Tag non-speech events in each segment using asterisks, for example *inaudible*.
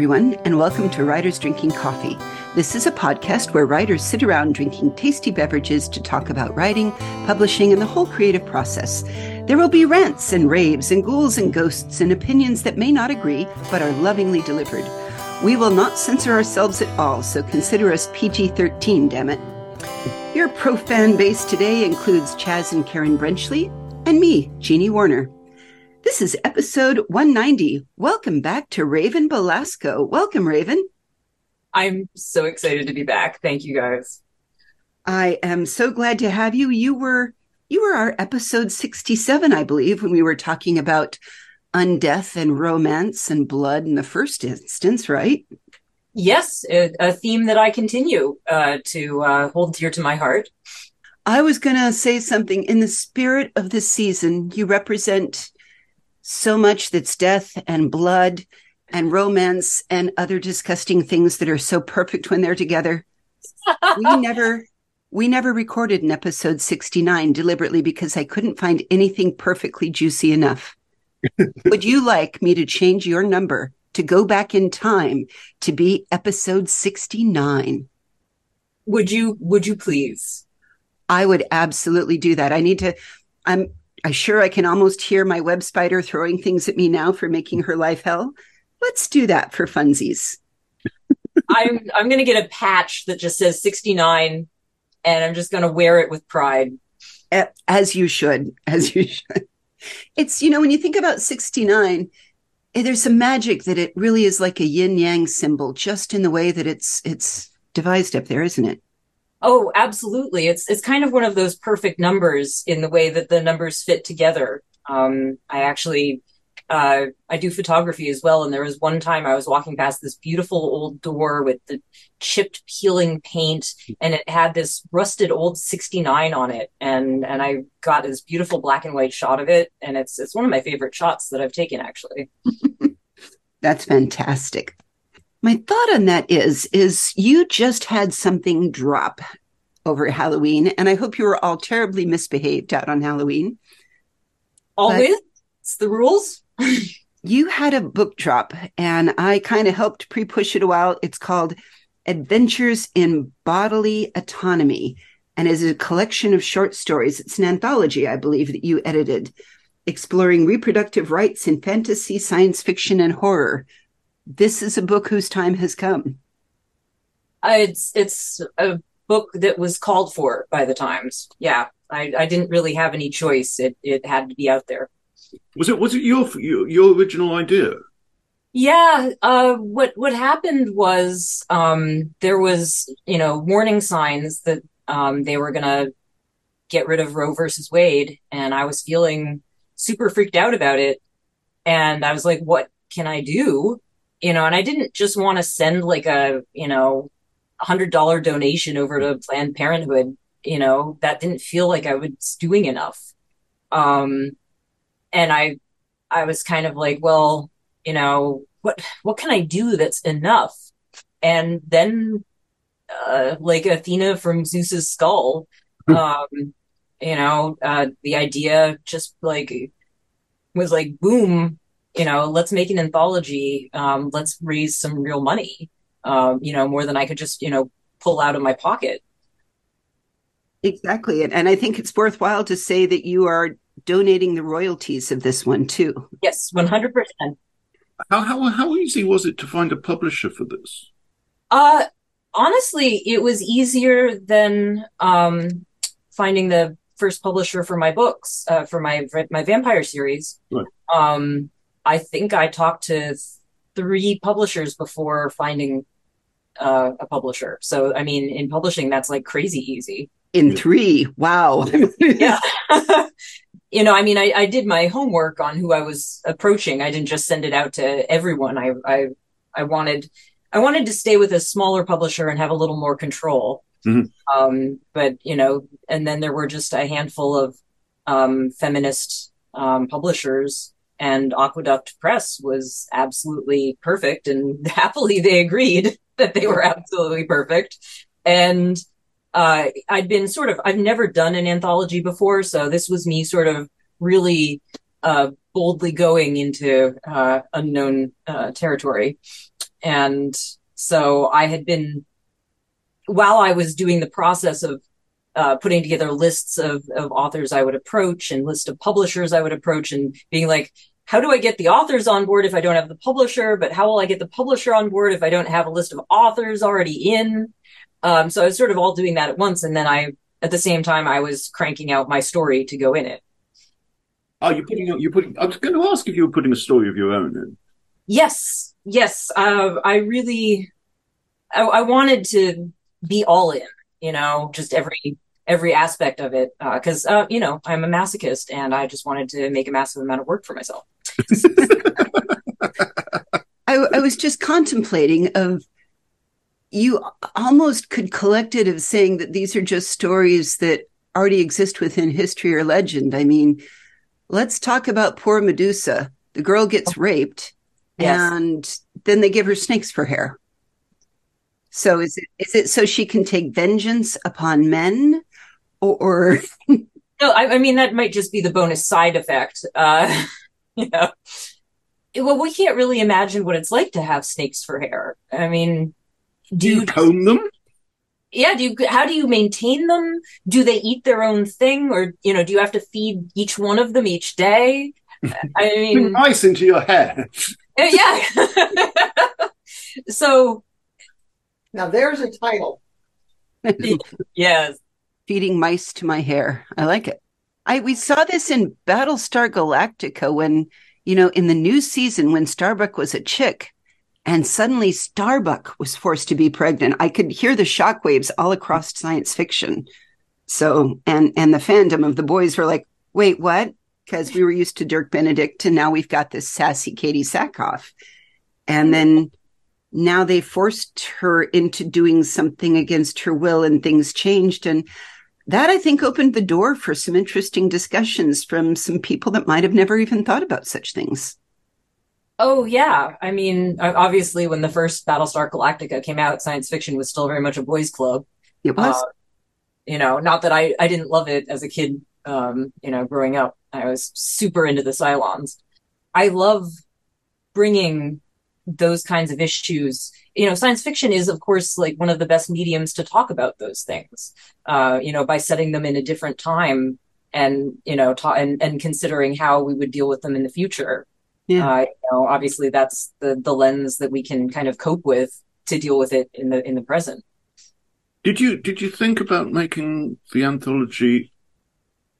everyone, and welcome to Writers Drinking Coffee. This is a podcast where writers sit around drinking tasty beverages to talk about writing, publishing, and the whole creative process. There will be rants and raves and ghouls and ghosts and opinions that may not agree but are lovingly delivered. We will not censor ourselves at all, so consider us PG 13, damn it. Your pro fan base today includes Chaz and Karen Brenchley, and me, Jeannie Warner. This is episode 190. Welcome back to Raven Belasco. Welcome, Raven. I'm so excited to be back. Thank you guys. I am so glad to have you. You were you were our episode 67, I believe, when we were talking about undeath and romance and blood in the first instance, right? Yes, a, a theme that I continue uh, to uh, hold dear to my heart. I was going to say something in the spirit of the season. You represent so much that's death and blood and romance and other disgusting things that are so perfect when they're together. we *laughs* never we never recorded an episode 69 deliberately because I couldn't find anything perfectly juicy enough. *laughs* Would you like me to change your number to go back in time to be episode 69? Would you would you please? I would absolutely do that. I need to I'm I sure I can almost hear my web spider throwing things at me now for making her life hell. Let's do that for funsies. *laughs* I'm I'm going to get a patch that just says 69 and I'm just going to wear it with pride. As you should, as you should. It's you know when you think about 69 eh, there's some magic that it really is like a yin yang symbol just in the way that it's it's devised up there, isn't it? Oh, absolutely. It's it's kind of one of those perfect numbers in the way that the numbers fit together. Um, I actually uh, I do photography as well, and there was one time I was walking past this beautiful old door with the chipped peeling paint, and it had this rusted old '69 on it, and and I got this beautiful black and white shot of it, and it's it's one of my favorite shots that I've taken actually. *laughs* That's fantastic. My thought on that is is you just had something drop over Halloween, and I hope you were all terribly misbehaved out on Halloween. Always, but it's the rules. *laughs* you had a book drop, and I kind of helped pre-push it a while. It's called Adventures in Bodily Autonomy, and is a collection of short stories. It's an anthology, I believe, that you edited, exploring reproductive rights in fantasy, science fiction, and horror this is a book whose time has come. Uh, it's it's a book that was called for by the times. Yeah, I, I didn't really have any choice. It it had to be out there. Was it was it your your, your original idea? Yeah. Uh, what what happened was um, there was you know warning signs that um, they were gonna get rid of Roe versus Wade, and I was feeling super freaked out about it. And I was like, what can I do? You know, and I didn't just want to send like a, you know, hundred dollar donation over to Planned Parenthood. You know, that didn't feel like I was doing enough. Um, and I, I was kind of like, well, you know, what, what can I do that's enough? And then, uh, like Athena from Zeus's skull, hmm. um, you know, uh, the idea just like was like, boom, you know, let's make an anthology. Um, let's raise some real money. Um, you know, more than I could just, you know, pull out of my pocket. Exactly. And, and I think it's worthwhile to say that you are donating the royalties of this one too. Yes, 100%. How, how, how easy was it to find a publisher for this? Uh, honestly, it was easier than, um, finding the first publisher for my books, uh, for my, my vampire series. Right. Um, I think I talked to three publishers before finding uh, a publisher. So, I mean, in publishing, that's like crazy easy. In three, wow. yeah. *laughs* *laughs* you know, I mean, I, I did my homework on who I was approaching. I didn't just send it out to everyone. I, I, I wanted, I wanted to stay with a smaller publisher and have a little more control. Mm-hmm. Um, but you know, and then there were just a handful of um, feminist um, publishers and Aqueduct Press was absolutely perfect. And *laughs* happily they agreed that they were absolutely perfect. And uh, I'd been sort of, I've never done an anthology before. So this was me sort of really uh, boldly going into uh, unknown uh, territory. And so I had been, while I was doing the process of uh, putting together lists of, of authors I would approach and list of publishers I would approach and being like, how do I get the authors on board if I don't have the publisher? But how will I get the publisher on board if I don't have a list of authors already in? Um, so I was sort of all doing that at once. And then I, at the same time, I was cranking out my story to go in it. Are you putting, you're putting, I was going to ask if you were putting a story of your own in. Yes. Yes. Uh, I really, I, I wanted to be all in, you know, just every every aspect of it because uh, uh, you know I'm a masochist and I just wanted to make a massive amount of work for myself. I, I, was just contemplating of you almost could collect it of saying that these are just stories that already exist within history or legend. I mean, let's talk about poor Medusa. The girl gets raped yes. and then they give her snakes for hair. So is it is it so she can take vengeance upon men or, or... *laughs* no, I, I, mean that might just be the bonus side effect. Uh, *laughs* you know, well, we can't really imagine what it's like to have snakes for hair. I mean, do, do you, you comb them? Yeah. Do you? How do you maintain them? Do they eat their own thing, or you know, do you have to feed each one of them each day? I *laughs* mean, ice into your hair. Uh, yeah. *laughs* so now there's a title. yes feeding mice to my hair. I like it. I we saw this in Battlestar Galactica when, you know, in the new season when Starbuck was a chick and suddenly Starbuck was forced to be pregnant. I could hear the shockwaves all across science fiction. So, and and the fandom of the boys were like, "Wait, what?" Because we were used to Dirk Benedict, and now we've got this sassy Katee Sackhoff, and then now they forced her into doing something against her will, and things changed. And that I think opened the door for some interesting discussions from some people that might have never even thought about such things. Oh yeah, I mean, obviously, when the first Battlestar Galactica came out, science fiction was still very much a boys' club. It was, uh, you know, not that I I didn't love it as a kid. Um, you know, growing up, I was super into the Cylons. I love bringing those kinds of issues. You know science fiction is of course like one of the best mediums to talk about those things uh you know by setting them in a different time and you know ta- and and considering how we would deal with them in the future. Yeah. Uh, you know obviously that's the the lens that we can kind of cope with to deal with it in the in the present. Did you did you think about making the anthology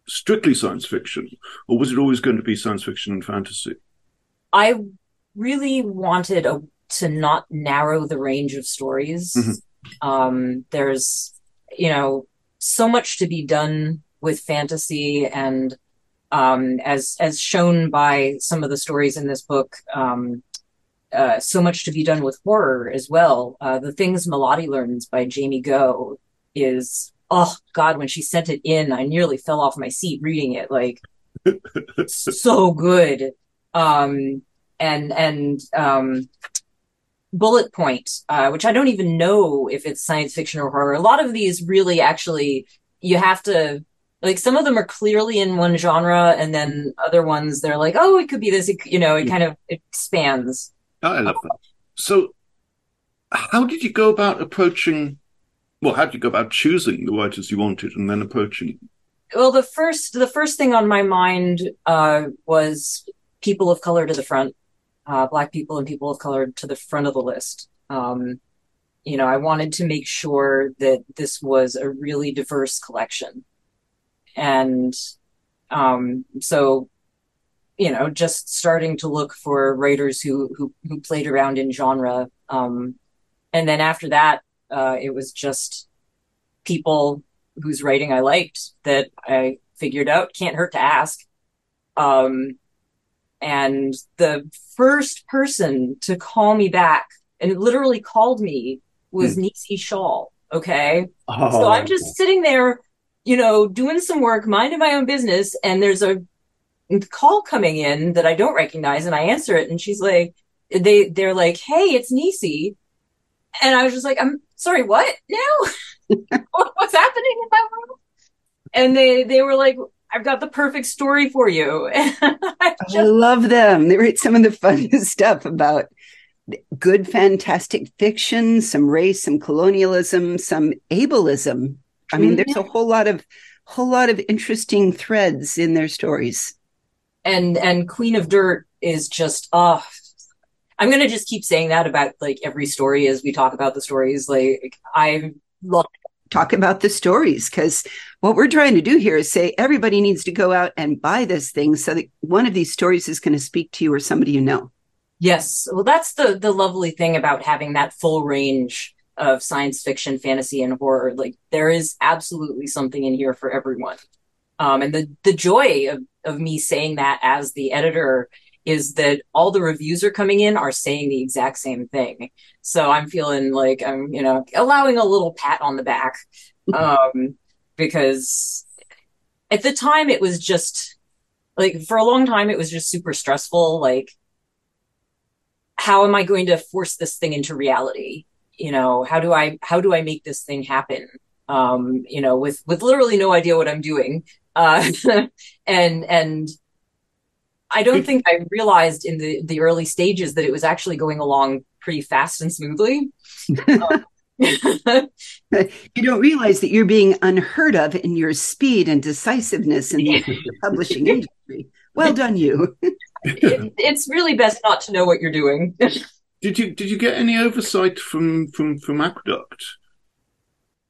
strictly science fiction or was it always going to be science fiction and fantasy? I really wanted a, to not narrow the range of stories. Mm-hmm. Um, there's, you know, so much to be done with fantasy and um, as as shown by some of the stories in this book, um, uh, so much to be done with horror as well. Uh, the things Melody learns by Jamie Go is oh god when she sent it in i nearly fell off my seat reading it like *laughs* so good um and and um, Bullet Point, uh, which I don't even know if it's science fiction or horror. A lot of these really actually you have to like some of them are clearly in one genre, and then other ones they're like, oh, it could be this. It, you know, it kind of expands. I love that. So, how did you go about approaching? Well, how did you go about choosing the writers you wanted and then approaching? Well, the first the first thing on my mind uh, was people of color to the front uh, Black people and people of color to the front of the list. Um, you know, I wanted to make sure that this was a really diverse collection. And um, so, you know, just starting to look for writers who who, who played around in genre. Um, and then after that, uh, it was just people whose writing I liked that I figured out. Can't hurt to ask. Um, and the first person to call me back and literally called me was mm. Nisi Shawl. Okay. Oh. So I'm just sitting there, you know, doing some work, minding my own business. And there's a call coming in that I don't recognize. And I answer it. And she's like, they, they're like, Hey, it's Nisi. And I was just like, I'm sorry, what now? *laughs* What's happening in my world? And they, they were like, I've got the perfect story for you. *laughs* I, just... I love them. They write some of the *laughs* funniest stuff about good fantastic fiction, some race, some colonialism, some ableism. I mean, there's a mm-hmm. whole lot of whole lot of interesting threads in their stories. And and Queen of Dirt is just oh I'm gonna just keep saying that about like every story as we talk about the stories. Like I love talk about the stories because what we're trying to do here is say everybody needs to go out and buy this thing so that one of these stories is going to speak to you or somebody you know. Yes. Well, that's the, the lovely thing about having that full range of science fiction, fantasy, and horror. Like there is absolutely something in here for everyone. Um, and the, the joy of, of me saying that as the editor is that all the reviews are coming in are saying the exact same thing. So I'm feeling like I'm, you know, allowing a little pat on the back. *laughs* Um, because at the time it was just like for a long time it was just super stressful. Like, how am I going to force this thing into reality? You know, how do I, how do I make this thing happen? Um, you know, with, with literally no idea what I'm doing. Uh, *laughs* and, and I don't think I realized in the, the early stages that it was actually going along pretty fast and smoothly. *laughs* *laughs* you don't realize that you're being unheard of in your speed and decisiveness in the *laughs* publishing industry. Well done, you. it, it's really best not to know what you're doing. *laughs* did you did you get any oversight from from from Aqueduct?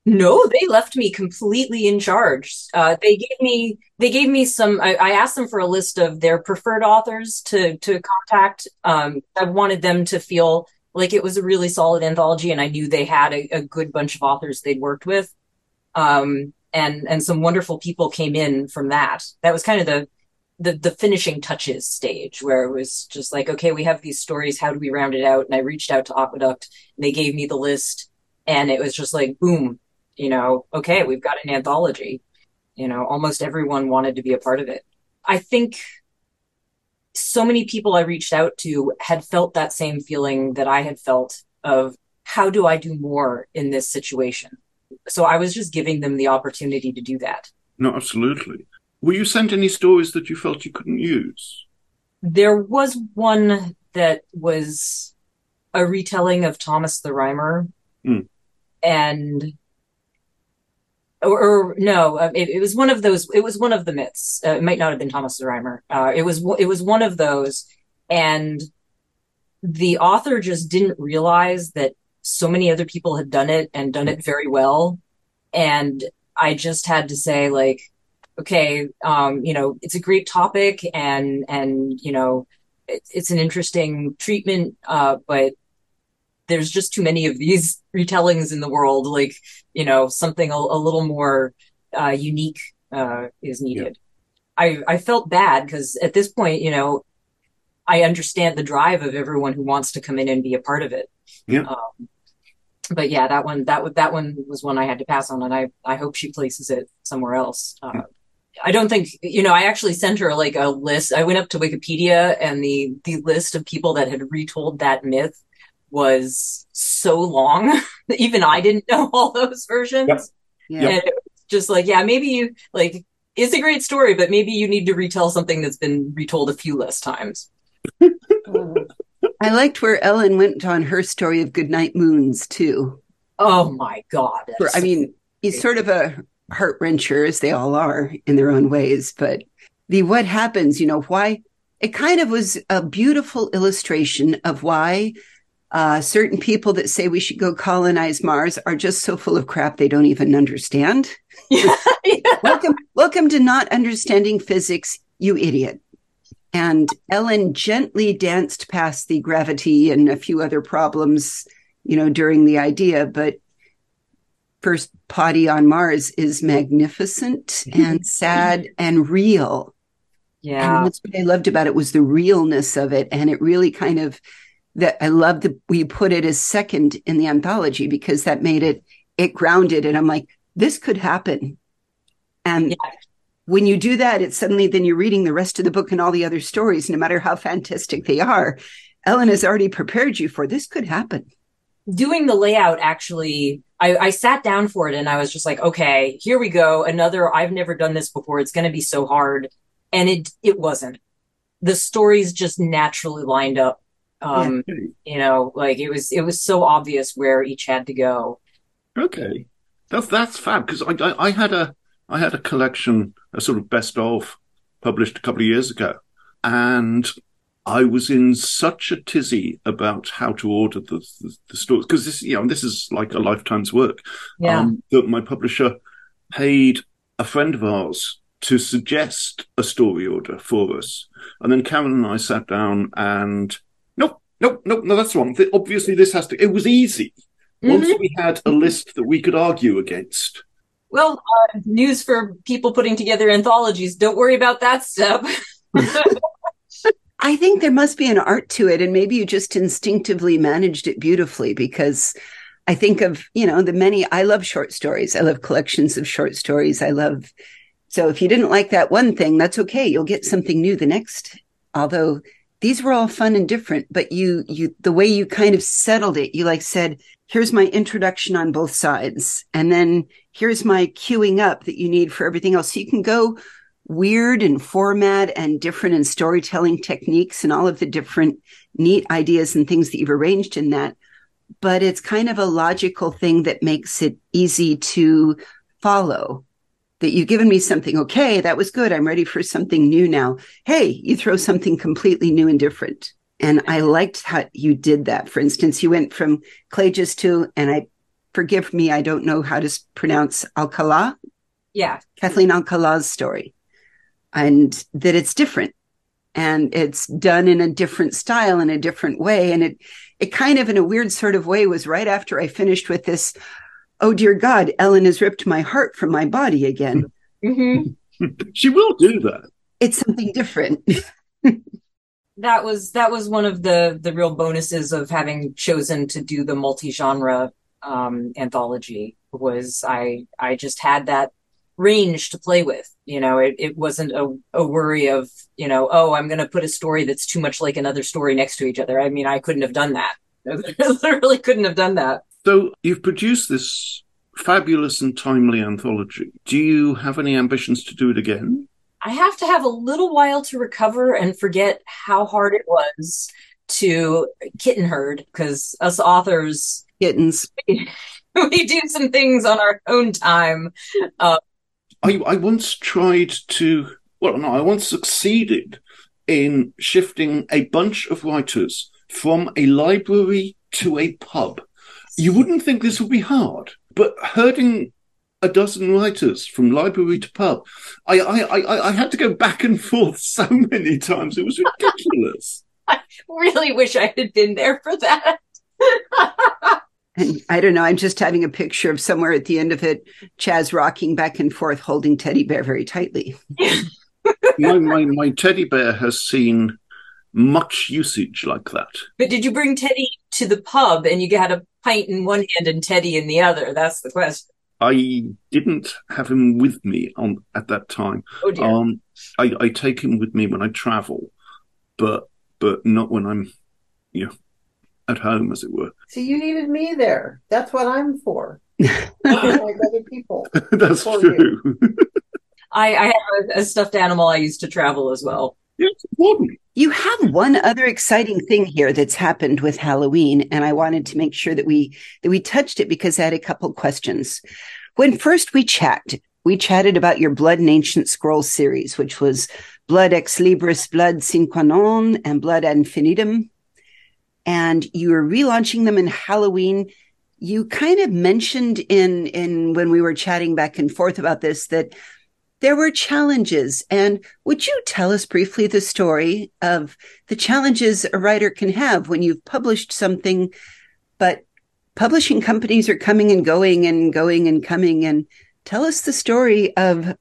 No, they left me completely in charge. Uh, they gave me they gave me some. I, I, asked them for a list of their preferred authors to to contact. Um, I wanted them to feel like it was a really solid anthology, and I knew they had a, a good bunch of authors they'd worked with. Um, and and some wonderful people came in from that. That was kind of the the the finishing touches stage where it was just like, okay, we have these stories. How do we round it out? And I reached out to Aqueduct, and they gave me the list, and it was just like, boom, you know, okay, we've got an anthology. You know, almost everyone wanted to be a part of it. I think so many people I reached out to had felt that same feeling that I had felt of how do I do more in this situation? So I was just giving them the opportunity to do that. No, absolutely. Were you sent any stories that you felt you couldn't use? There was one that was a retelling of Thomas the Rhymer. Mm. And or, or no, uh, it, it, was one of those. It was one of the myths. Uh, it might not have been Thomas the Rhymer. Uh, it was it was one of those, and the author just didn't realize that so many other people had done it and done it very well, and I just had to say like, okay, um, you know, it's a great topic, and and you know, it, it's an interesting treatment, uh, but there's just too many of these *laughs* retellings in the world. Like, you know, something a, a little more uh, unique uh, is needed. Yeah. I, I felt bad because at this point, you know, I understand the drive of everyone who wants to come in and be a part of it. Yeah. Um, but yeah, that one, that that one was one I had to pass on, and I I hope she places it somewhere else. Uh, yeah. I don't think you know. I actually sent her like a list. I went up to Wikipedia, and the the list of people that had retold that myth was so long. *laughs* Even I didn't know *laughs* all those versions. Yep. Yeah. And it was just like, yeah, maybe you like it's a great story, but maybe you need to retell something that's been retold a few less times. *laughs* I liked where Ellen went on her story of Goodnight Moons too. Oh my god! For, I mean, he's sort of a heart wrencher, as they all are in their own ways. But the what happens, you know, why it kind of was a beautiful illustration of why uh, certain people that say we should go colonize Mars are just so full of crap they don't even understand. *laughs* Yeah, yeah. *laughs* welcome, welcome to not understanding physics, you idiot. And Ellen gently danced past the gravity and a few other problems, you know, during the idea. But first potty on Mars is magnificent and *laughs* sad and real. Yeah. And that's what I loved about it was the realness of it. And it really kind of that I love that we put it as second in the anthology because that made it it grounded and I'm like this could happen. And yeah. when you do that it's suddenly then you're reading the rest of the book and all the other stories no matter how fantastic they are. Ellen has already prepared you for this could happen. Doing the layout actually I, I sat down for it and I was just like, okay, here we go. Another, I've never done this before. It's going to be so hard. And it, it wasn't. The stories just naturally lined up Um, Okay. you know, like it was it was so obvious where each had to go. Okay, that's that's fab because I, I I had a I had a collection, a sort of best of, published a couple of years ago, and I was in such a tizzy about how to order the the, the stories because this you know this is like a lifetime's work. Yeah. Um, that my publisher paid a friend of ours to suggest a story order for us, and then Karen and I sat down and nope, nope, nope, no, that's wrong. Th- Obviously, this has to. It was easy once Mhm. we had a list that we could argue against. Well, uh, news for people putting together anthologies. Don't worry about that step. *laughs* I think there must be an art to it, and maybe you just instinctively managed it beautifully because I think of, you know, the many, I love short stories. I love collections of short stories. I love, so if you didn't like that one thing, that's okay. You'll get something new the next. Although these were all fun and different, but you, you, the way you kind of settled it, you like said, here's my introduction on both sides. And then here's my queuing up that you need for everything else. So you can go weird in format and different in storytelling techniques and all of the different neat ideas and things that you've arranged in that. But it's kind of a logical thing that makes it easy to follow. That you've given me something. Okay, that was good. I'm ready for something new now. Hey, you throw something completely new and different. And I liked how you did that. For instance, you went from Klages to, and I forgive me, I don't know how to pronounce Alcala. yeah. Kathleen Alcala's story and that it's different and it's done in a different style in a different way. And it, it kind of in a weird sort of way was right after I finished with this. Oh dear God, Ellen has ripped my heart from my body again. hmm *laughs* She will do that. It's something different. *laughs* that was that was one of the the real bonuses of having chosen to do the multi-genre um anthology was i i just had that range to play with you know it, it wasn't a, a worry of you know oh i'm going to put a story that's too much like another story next to each other i mean i couldn't have done that *laughs* I literally couldn't have done that So you've produced this fabulous and timely anthology. Do you have any ambitions to do it again? I have to have a little while to recover and forget how hard it was to kitten herd because us authors Kittens. *laughs* we do some things on our own time. Uh, I, I once tried to, well, no, I once succeeded in shifting a bunch of writers from a library to a pub. You wouldn't think this would be hard, but herding a dozen writers from library to pub, I, I, I, I had to go back and forth *laughs* so many times. It was ridiculous. *laughs* I really wish I had been there for that. And I don't know, I'm just having a picture of somewhere at the end of it, Chaz rocking back and forth, holding teddy bear very tightly. *laughs* my, my, my teddy bear has seen much usage like that. but did you bring Teddy to the pub and you had a pint in one hand and Teddy in the other? That's the question. I didn't have him with me on at that time. Oh dear. Um, I, I take him with me when I travel, but but not when I'm, you know, at home, as it were. See, you needed me there. That's what I'm for. *laughs* like other people. That's true. *laughs* I, I have a, a stuffed animal I used to travel as well. You have one other exciting thing here that's happened with Halloween, and I wanted to make sure that we that we touched it because I had a couple questions. When first we chatted, we chatted about your Blood and Ancient Scrolls series, which was Blood Ex Libris, Blood Sine Qua Non, and Blood Infinitum. And you were relaunching them in Halloween. You kind of mentioned in in when we were chatting back and forth about this that there were challenges. And would you tell us briefly the story of the challenges a writer can have when you've published something, but publishing companies are coming and going and going and coming? And tell us the story of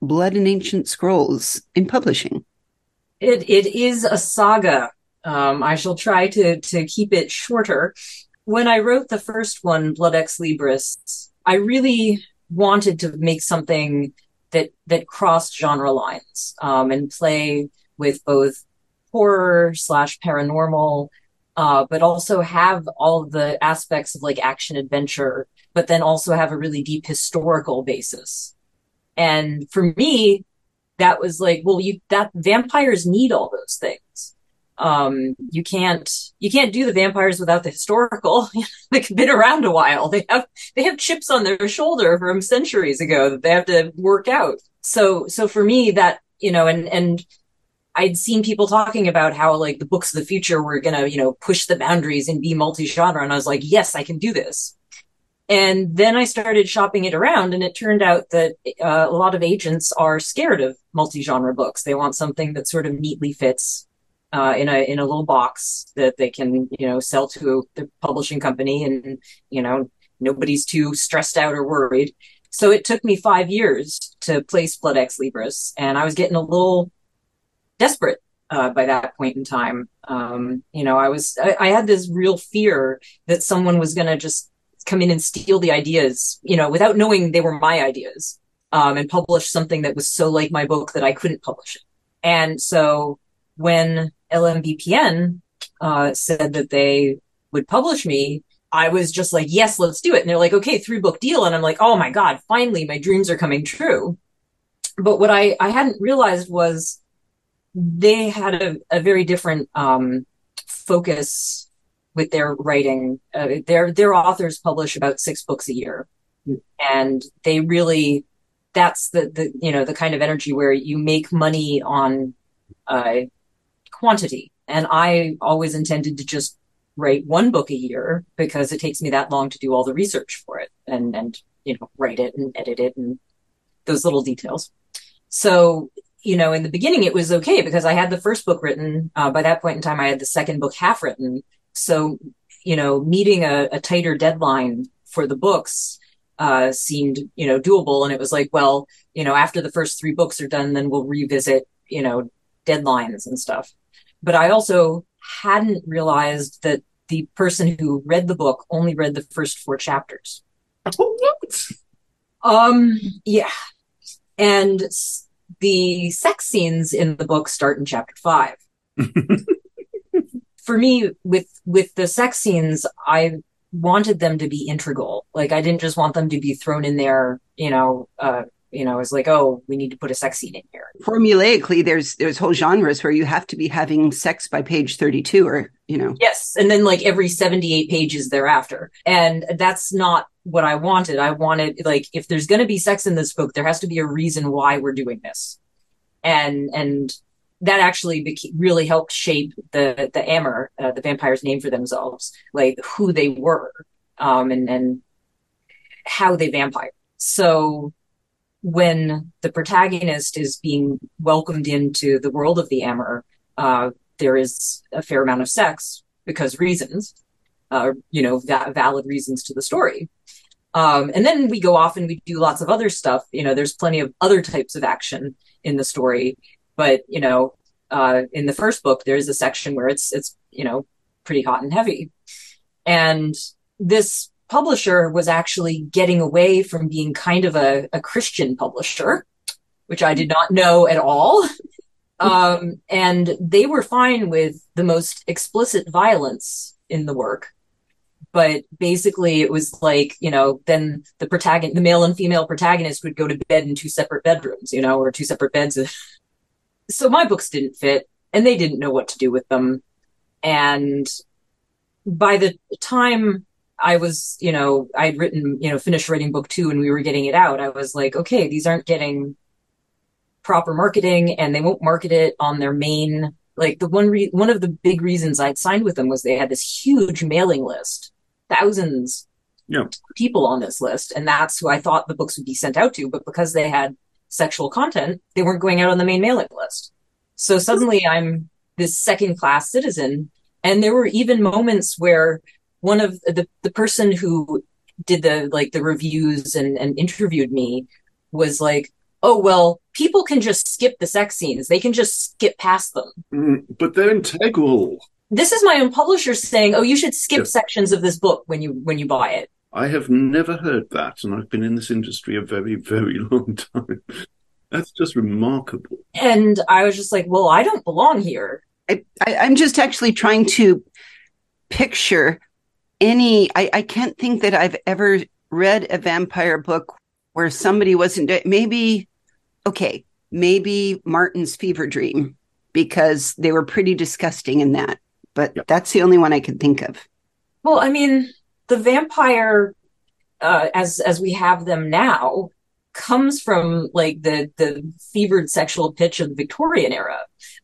Blood and Ancient Scrolls in publishing. It it is a saga. Um, I shall try to to keep it shorter. When I wrote the first one, Blood Ex Libris, I really wanted to make something that that crossed genre lines um, and play with both horror slash paranormal, uh, but also have all the aspects of like action adventure, but then also have a really deep historical basis. And for me, that was like, well, you that vampires need all those things. Um, you can't you can't do the vampires without the historical. *laughs* They've been around a while. They have they have chips on their shoulder from centuries ago that they have to work out. So so for me that you know and and I'd seen people talking about how like the books of the future were gonna you know push the boundaries and be multi genre, and I was like, yes, I can do this. And then I started shopping it around, and it turned out that uh, a lot of agents are scared of multi-genre books. They want something that sort of neatly fits uh, in a in a little box that they can you know sell to the publishing company, and you know nobody's too stressed out or worried. So it took me five years to place Blood Ex Libris, and I was getting a little desperate uh, by that point in time. Um, you know, I was I, I had this real fear that someone was going to just come in and steal the ideas, you know, without knowing they were my ideas, um, and publish something that was so like my book that I couldn't publish it. And so when LMBPN uh, said that they would publish me, I was just like, yes, let's do it. And they're like, okay, three book deal. And I'm like, oh my God, finally my dreams are coming true. But what I, I hadn't realized was they had a, a very different um, focus with their writing. Uh, their their authors publish about six books a year, and they really that's the the you know the kind of energy where you make money on uh, quantity. And I always intended to just write one book a year because it takes me that long to do all the research for it and and you know write it and edit it and those little details. So you know, in the beginning, it was okay because I had the first book written. Uh, by that point in time, I had the second book half written, so, you know, meeting a, a tighter deadline for the books uh, seemed, you know, doable. And it was like, well, you know, after the first three books are done, then we'll revisit, you know, deadlines and stuff. But I also hadn't realized that the person who read the book only read the first four chapters. What? Um, yeah. And the sex scenes in the book start in chapter five. *laughs* for me with with the sex scenes i wanted them to be integral like i didn't just want them to be thrown in there you know uh you know, it's like, oh, we need to put a sex scene in here. Formulaically, there's there's whole genres where you have to be having sex by page 32 or, you know. Yes. And then like every 78 pages thereafter. And that's not what I wanted. I wanted like if there's going to be sex in this book, there has to be a reason why we're doing this. And and that actually beca- really helped shape the the Amer, uh, the vampires' name for themselves, like who they were, um, and and how they vampire. So when the protagonist is being welcomed into the world of the Amer, uh, there is a fair amount of sex because reasons, uh, you know, va- valid reasons to the story. Um, and then we go off and we do lots of other stuff. You know, there's plenty of other types of action in the story but you know, uh, in the first book, there's a section where it's it's you know pretty hot and heavy, and this publisher was actually getting away from being kind of a, a Christian publisher, which I did not know at all. Um, and they were fine with the most explicit violence in the work. But basically it was like, you know, then the protagonist, the male and female protagonist would go to bed in two separate bedrooms, you know, or two separate beds *laughs* so my books didn't fit and they didn't know what to do with them. And by the time I was, you know, I'd written, you know, finished writing book two and we were getting it out, I was like, okay, these aren't getting proper marketing and they won't market it on their main, like the one, re- one of the big reasons I'd signed with them was they had this huge mailing list, thousands yeah. people on this list. And that's who I thought the books would be sent out to. But because they had sexual content, they weren't going out on the main mailing list. So suddenly I'm this second class citizen. And there were even moments where one of the, the person who did the, like the reviews and, and interviewed me was like, oh, well, people can just skip the sex scenes. They can just skip past them. Mm, but they're integral. This is my own publisher saying, oh, you should skip sections of this book when you, when you buy it. I have never heard that, and I've been in this industry a very, very *laughs* long time. That's just remarkable. And I was just like, well, I don't belong here. I, I, am just actually trying to picture any. I, I can't think that I've ever read a vampire book where somebody wasn't maybe okay maybe martin's Fevre Dream because they were pretty disgusting in that. But Yep. that's the only one I can think of. Well, I mean, the vampire, uh, as as we have them now, comes from like the the fevered sexual pitch of the Victorian era,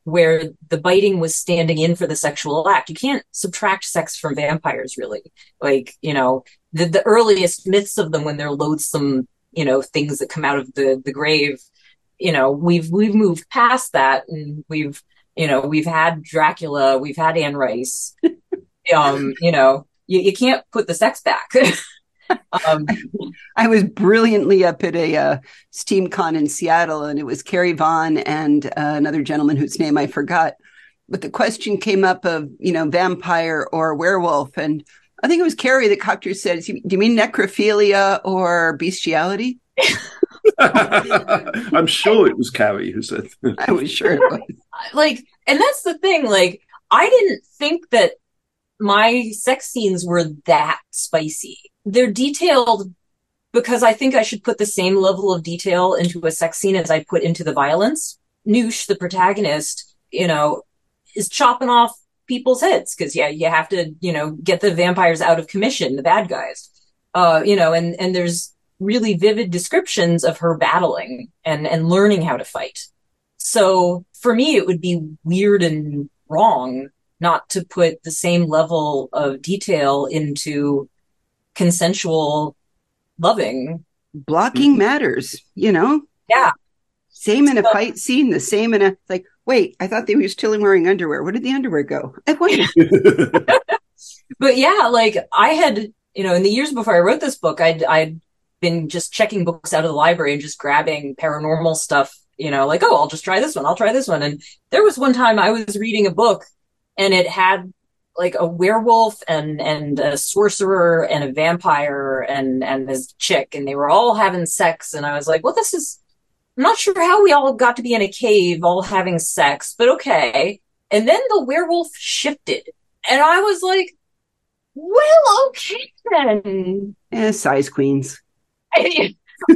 where the biting was standing in for the sexual act. You can't subtract sex from vampires, really. Like you know, the the earliest myths of them when they're loathsome, you know, things that come out of the the grave. You know, we've we've moved past that, and we've you know we've had Dracula, we've had Anne Rice. *laughs* um, you know, you, you can't put the sex back. *laughs* um, I was brilliantly up at a uh, SteamCon in Seattle, and it was Carrie Vaughn and uh, another gentleman whose name I forgot. But the question came up of, you know, vampire or werewolf. And I think it was Carrie that cocked her said, Do you mean necrophilia or bestiality? *laughs* I'm sure it was Carrie who said. *laughs* I was sure it was. like, and that's the thing. Like, I didn't think that my sex scenes were that spicy. They're detailed because I think I should put the same level of detail into a sex scene as I put into the violence. Noosh, the protagonist, you know, is chopping off people's heads because yeah, you have to, you know, get the vampires out of commission, the bad guys. Uh, you know, and and there's really vivid descriptions of her battling and and learning how to fight. So for me, it would be weird and wrong not to put the same level of detail into consensual loving. Blocking mm-hmm. matters, you know? Yeah. Same in a So- fight scene, the same in a, like, wait, I thought they were still wearing underwear. Where did the underwear go? *laughs* I wonder. *laughs* But yeah, like I had, you know, in the years before I wrote this book, I'd I'd been just checking books out of the library and just grabbing paranormal stuff, you know, like, oh, I'll just try this one, I'll try this one. And there was one time I was reading a book and it had like a werewolf and and a sorcerer and a vampire and and this chick and they were all having sex and I was like, well, this is I'm not sure how we all got to be in a cave all having sex, but okay. And then the werewolf shifted and I was like, well, okay then. eh, size queens. I, *laughs* I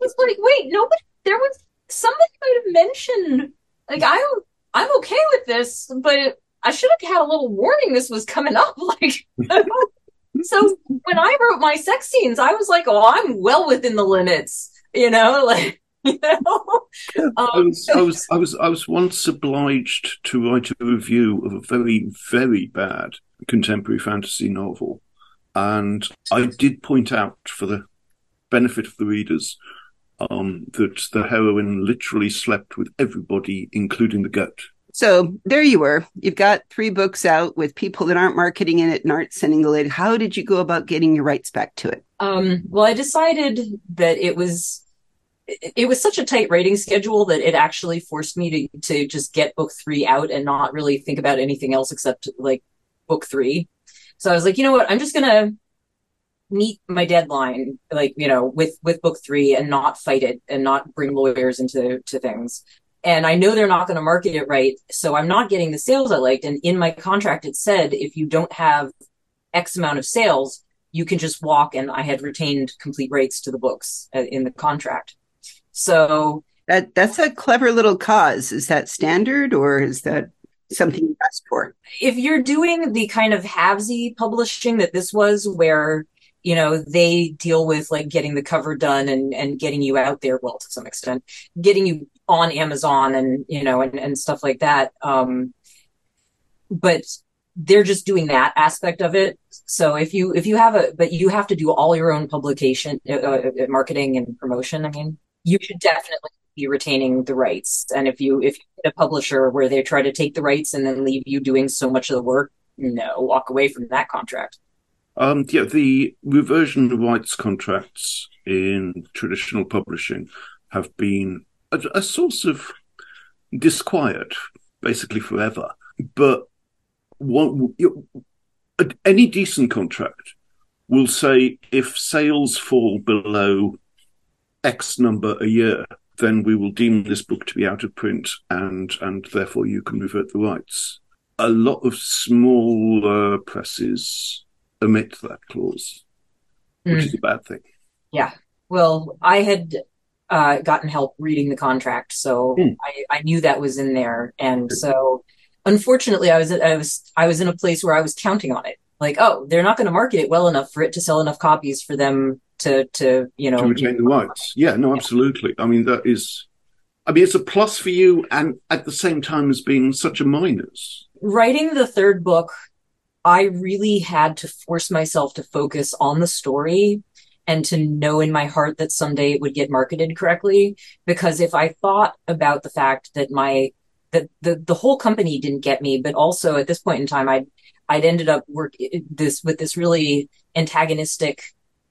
was like, wait, nobody, there was, somebody might have mentioned, like, I'm, I'm okay with this, but I should have had a little warning this was coming up. *laughs* Like, so when I wrote my sex scenes, I was like, oh, I'm well within the limits, you know, *laughs* like, you know, I um, was, I was, I was, I was once obliged to write a review of a very, very bad contemporary fantasy novel, and I did point out, for the benefit of the readers, um, that the heroine literally slept with everybody, including the goat. So there you were. You've got three books out with people that aren't marketing in it and aren't sending the lid. How did you go about getting your rights back to it? Um, well, I decided that it was it, it was such a tight writing schedule that it actually forced me to to just get book three out and not really think about anything else except like book three. So I was like, you know what, I'm just gonna meet my deadline, like you know, with with book three and not fight it and not bring lawyers into to things. And I know they're not going to market it right, so I'm not getting the sales I liked. And in my contract, it said if you don't have X amount of sales, you can just walk and I had retained complete rights to the books uh, in the contract. So That that's a clever little cause. Is that standard or is that something you asked for? if you're doing the kind of havesy publishing that this was where you know they deal with like getting the cover done and and getting you out there well to some extent getting you on amazon and you know and, and stuff like that. Um but they're just doing that aspect of it. So if you if you have a but you have to do all your own publication uh, uh, marketing and promotion i mean you should definitely be retaining the rights. And if you if you get a publisher where they try to take the rights and then leave you doing so much of the work no walk away from that contract. Um, yeah, the reversion rights contracts in traditional publishing have been a, a source of disquiet, basically forever. But one, any decent contract will say if sales fall below X number a year, then we will deem this book to be out of print, and and therefore you can revert the rights. A lot of small uh, presses omit that clause, which Mm. is a bad thing. Yeah. Well i had uh, gotten help reading the contract, so Hmm. I, I knew that was in there, and so unfortunately, I was I was I was in a place where I was counting on it. Like, oh, they're not going to market it well enough for it to sell enough copies for them to to you know to retain the rights. Yeah, no, absolutely. I mean, that is, I mean, it's a plus for you, and at the same time as being such a minus. writing the third book, I really had to force myself to focus on the story and to know in my heart that someday it would get marketed correctly. Because if I thought about the fact that my that the the whole company didn't get me, but also at this point in time, I'd I'd ended up work this with this really antagonistic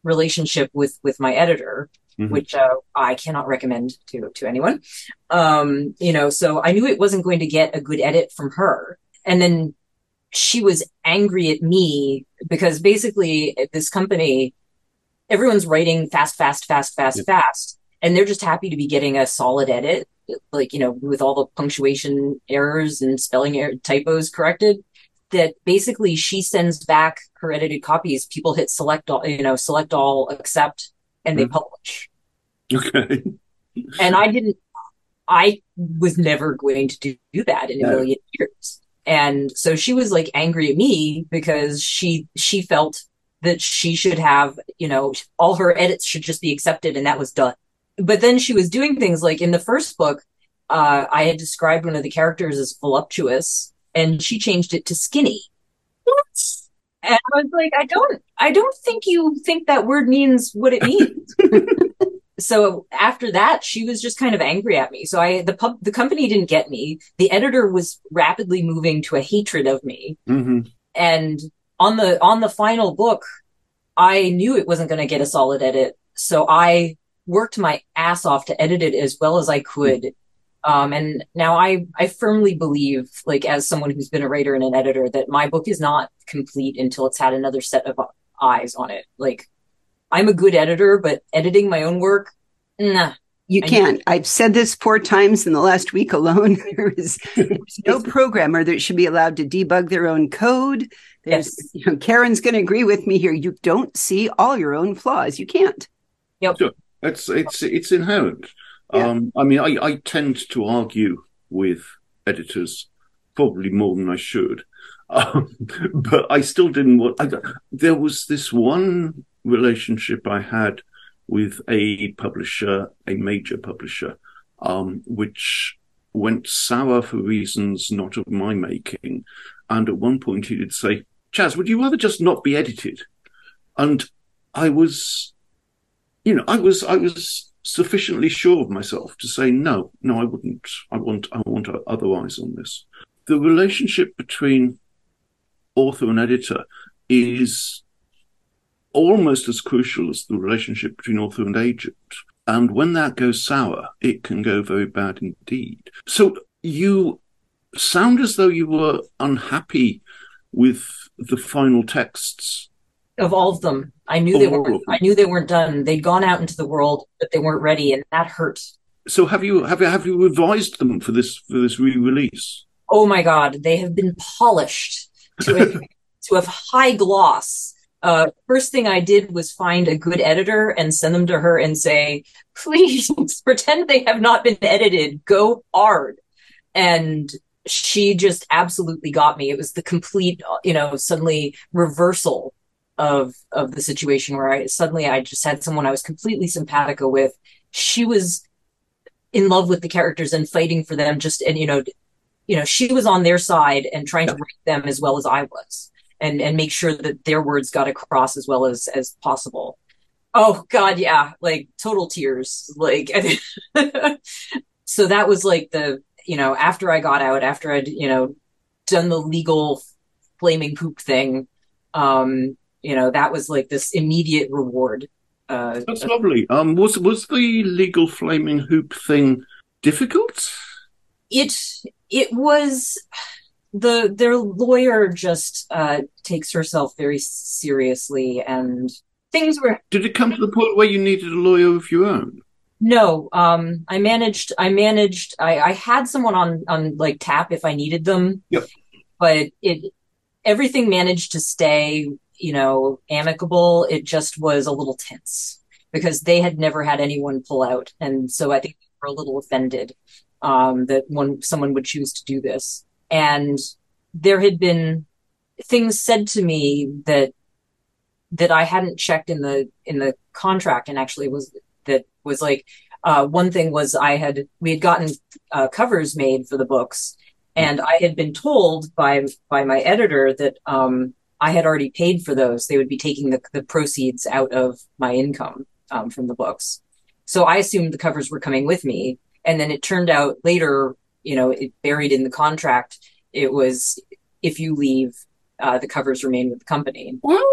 relationship with with my editor, Mhm. which uh, I cannot recommend to to anyone. Um, you know, so I knew it wasn't going to get a good edit from her, and then she was angry at me because basically this company, everyone's writing fast, fast, fast, fast, Yeah. fast, and they're just happy to be getting a solid edit, like you know, with all the punctuation errors and spelling error, typos corrected. That basically she sends back her edited copies. People hit select all, you know, select all, accept, and they Mhm. publish Okay. and I didn't. I was never going to do, do that in a No. million years. And so she was like angry at me because she she felt that she should have, you know, all her edits should just be accepted and that was done. But then she was doing things like in the first book, uh, I had described one of the characters as voluptuous, and she changed it to skinny. What? And I was like, I don't, I don't think you think that word means what it means. *laughs* so after that, she was just kind of angry at me. So I, the pub, the company didn't get me. The editor was rapidly moving to a hatred of me. hmm And on the, on the final book, I knew it wasn't going to get a solid edit. So I worked my ass off to edit it as well as I could. Um, and now I, I firmly believe, like, as someone who's been a writer and an editor, that my book is not complete until it's had another set of eyes on it. Like, I'm a good editor, but editing my own work, nah. You I- can't. I've said this four times in the last week alone. *laughs* There is there's no *laughs* programmer that should be allowed to debug their own code. There's, Yes. you know, Karen's going to agree with me here. You don't see all your own flaws. You can't. Yep, It's it's it's inherent. Yeah. Um, I mean, I, I tend to argue with editors probably more than I should, *laughs* um, but I still didn't want. I, there was this one relationship I had with a publisher, a major publisher, um, which went sour for reasons not of my making. And at one point, he did say, "Chaz, would you rather just not be edited?" And I was you know, I was I was sufficiently sure of myself to say no, no, I wouldn't. I want I want otherwise on this. The relationship between author and editor is almost as crucial as the relationship between author and agent. And when that goes sour, it can go very bad indeed. So you sound as though you were unhappy with the final texts. Of all of them, I knew they weren't. I knew they weren't done. They'd gone out into the world, but they weren't ready, and that hurt. So have you have you have you revised them for this for this re-release? Oh my god, they have been polished to a *laughs* to a high gloss. Uh, first thing I did was find a good editor and send them to her and say, please *laughs* pretend they have not been edited. Go hard. And she just absolutely got me. It was the complete, you know, suddenly reversal of, of the situation where I suddenly I just had someone I was completely simpatico with. She was in love with the characters and fighting for them just, and, you know, you know, she was on their side and trying to write them as well as I was and, and make sure that their words got across as well as, as possible. Oh God. Yeah. Like total tears. Like, *laughs* so that was like the, you know, after I got out, after I'd, you know, done the legal flaming poop thing, um, you know, that was like this immediate reward. Uh, That's lovely. Um, was was the legal flaming hoop thing difficult? it it was the their lawyer just uh takes herself very seriously and things were Did it come to the point where you needed a lawyer of your own? no um i managed i managed i i had someone on on like tap if i needed them Yep. but it everything managed to stay you know amicable it just was a little tense because they had never had anyone pull out. And so I think they were a little offended um, that one someone would choose to do this. And there had been things said to me that that I hadn't checked in the in the contract and actually was that was like uh, one thing was I had we had gotten uh, covers made for the books and I had been told by by my editor that um, I had already paid for those. They would be taking the, the proceeds out of my income um, from the books. So I assumed the covers were coming with me. And then it turned out later, you know, it buried in the contract. It was if you leave, uh, the covers remain with the company. What?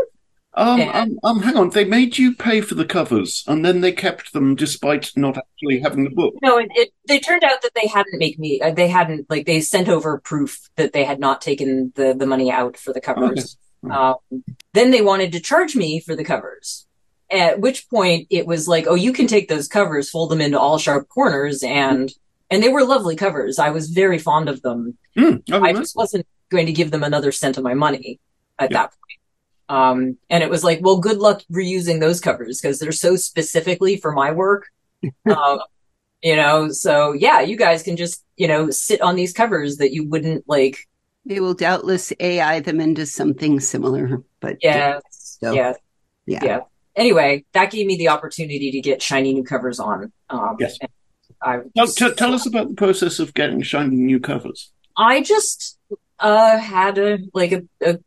Um, And- um, um, hang on. They made you pay for the covers, and then they kept them despite not actually having the book. No, it, it they turned out that they hadn't make me. Uh, they hadn't like they sent over proof that they had not taken the the money out for the covers. Okay. Um, then they wanted to charge me for the covers. At which point it was like, oh, you can take those covers, fold them into all sharp corners, and and they were lovely covers. I was very fond of them. Hmm, I I remember. just wasn't going to give them another cent of my money at Yeah. that point. Um, and it was like, well, good luck reusing those covers because they're so specifically for my work. *laughs* um, you know, so yeah, you guys can just, you know, sit on these covers that you wouldn't like. They will doubtless AI them into something similar, but Yeah. So, yeah. yeah. Yeah. Anyway, that gave me the opportunity to get shiny new covers on. Um, Yes. and I, Now, t- tell us about the process of getting shiny new covers. I just uh had a like a, a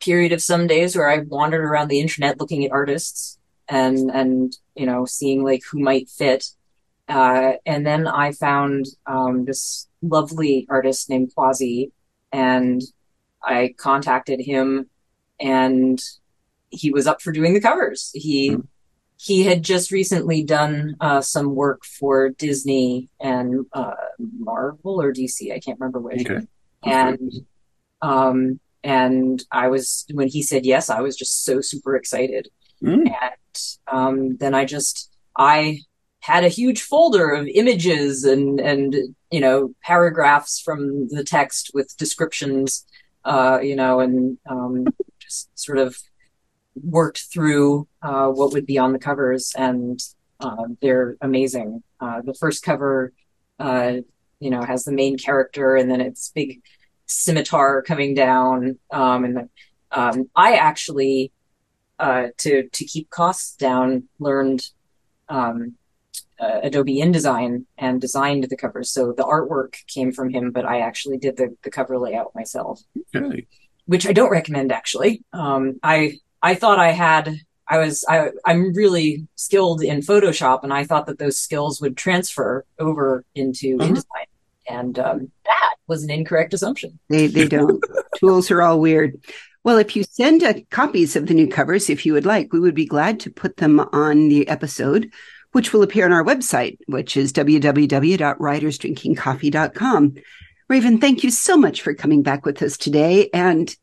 period of some days where I wandered around the internet looking at artists and and you know seeing like who might fit. Uh, and then I found um, this lovely artist named Quasi, and I contacted him, and he was up for doing the covers. He Hmm. He had just recently done uh, some work for Disney and uh, Marvel or DC. I can't remember which Okay. and um and I was when he said yes, I was just so super excited. Hmm. And um then I just I had a huge folder of images and and you know paragraphs from the text with descriptions uh you know and um just sort of worked through uh what would be on the covers and uh, they're amazing. Uh the first cover uh you know has the main character and then it's big scimitar coming down um and the, um i actually uh to to keep costs down learned um uh, adobe indesign and designed the covers so the artwork came from him but i actually did the, the cover layout myself Okay. which i don't recommend actually um i i thought i had I was I I'm really skilled in Photoshop, and I thought that those skills would transfer over into Uh-huh. InDesign, and um, that was an incorrect assumption. They they don't. Tools are all weird. Well, if you send uh, copies of the new covers, if you would like, we would be glad to put them on the episode, which will appear on our website, which is www.writersdrinkingcoffee.com. Raven, thank you so much for coming back with us today. And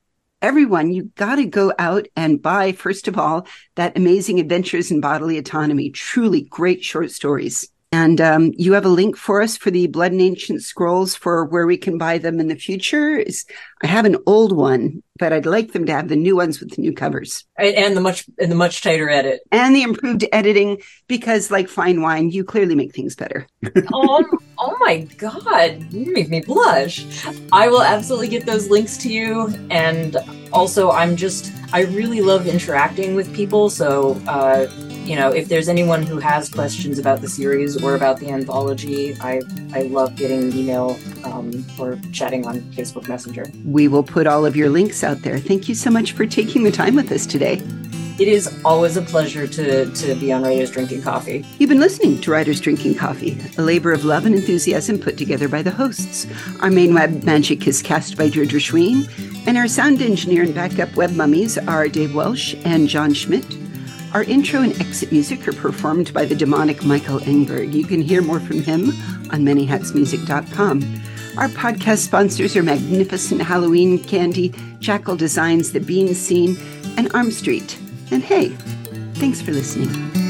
everyone, you got to go out and buy, first of all, that amazing Adventures in Bodily Autonomy. Truly great short stories. And um, you have a link for us for the Blood and Ancient Scrolls for where we can buy them in the future. Is I have an old one, but I'd like them to have the new ones with the new covers And, and the much and the much tighter edit. and the improved editing because, like fine wine, you clearly make things better. *laughs* oh, oh my god, you make me blush. I will absolutely get those links to you. And also, I'm just, I really love interacting with people. So, uh, you know, if there's anyone who has questions about the series or about the anthology, I, I love getting email um, or chatting on Facebook Messenger. We will put all of your links out there. Thank you so much for taking the time with us today. It is always a pleasure to, to be on Writers Drinking Coffee. You've been listening to Writers Drinking Coffee, a labor of love and enthusiasm put together by the hosts. Our main web magic is cast by Deirdre Schween, and our sound engineer and backup web mummies are Dave Welsh and John Schmidt. Our intro and exit music are performed by the demonic Michael Engberg. You can hear more from him on manyhatsmusic.com. Our podcast sponsors are Magnificent Halloween Candy, Jackal Designs, The Bean Scene, and Arm Street. And hey, thanks for listening.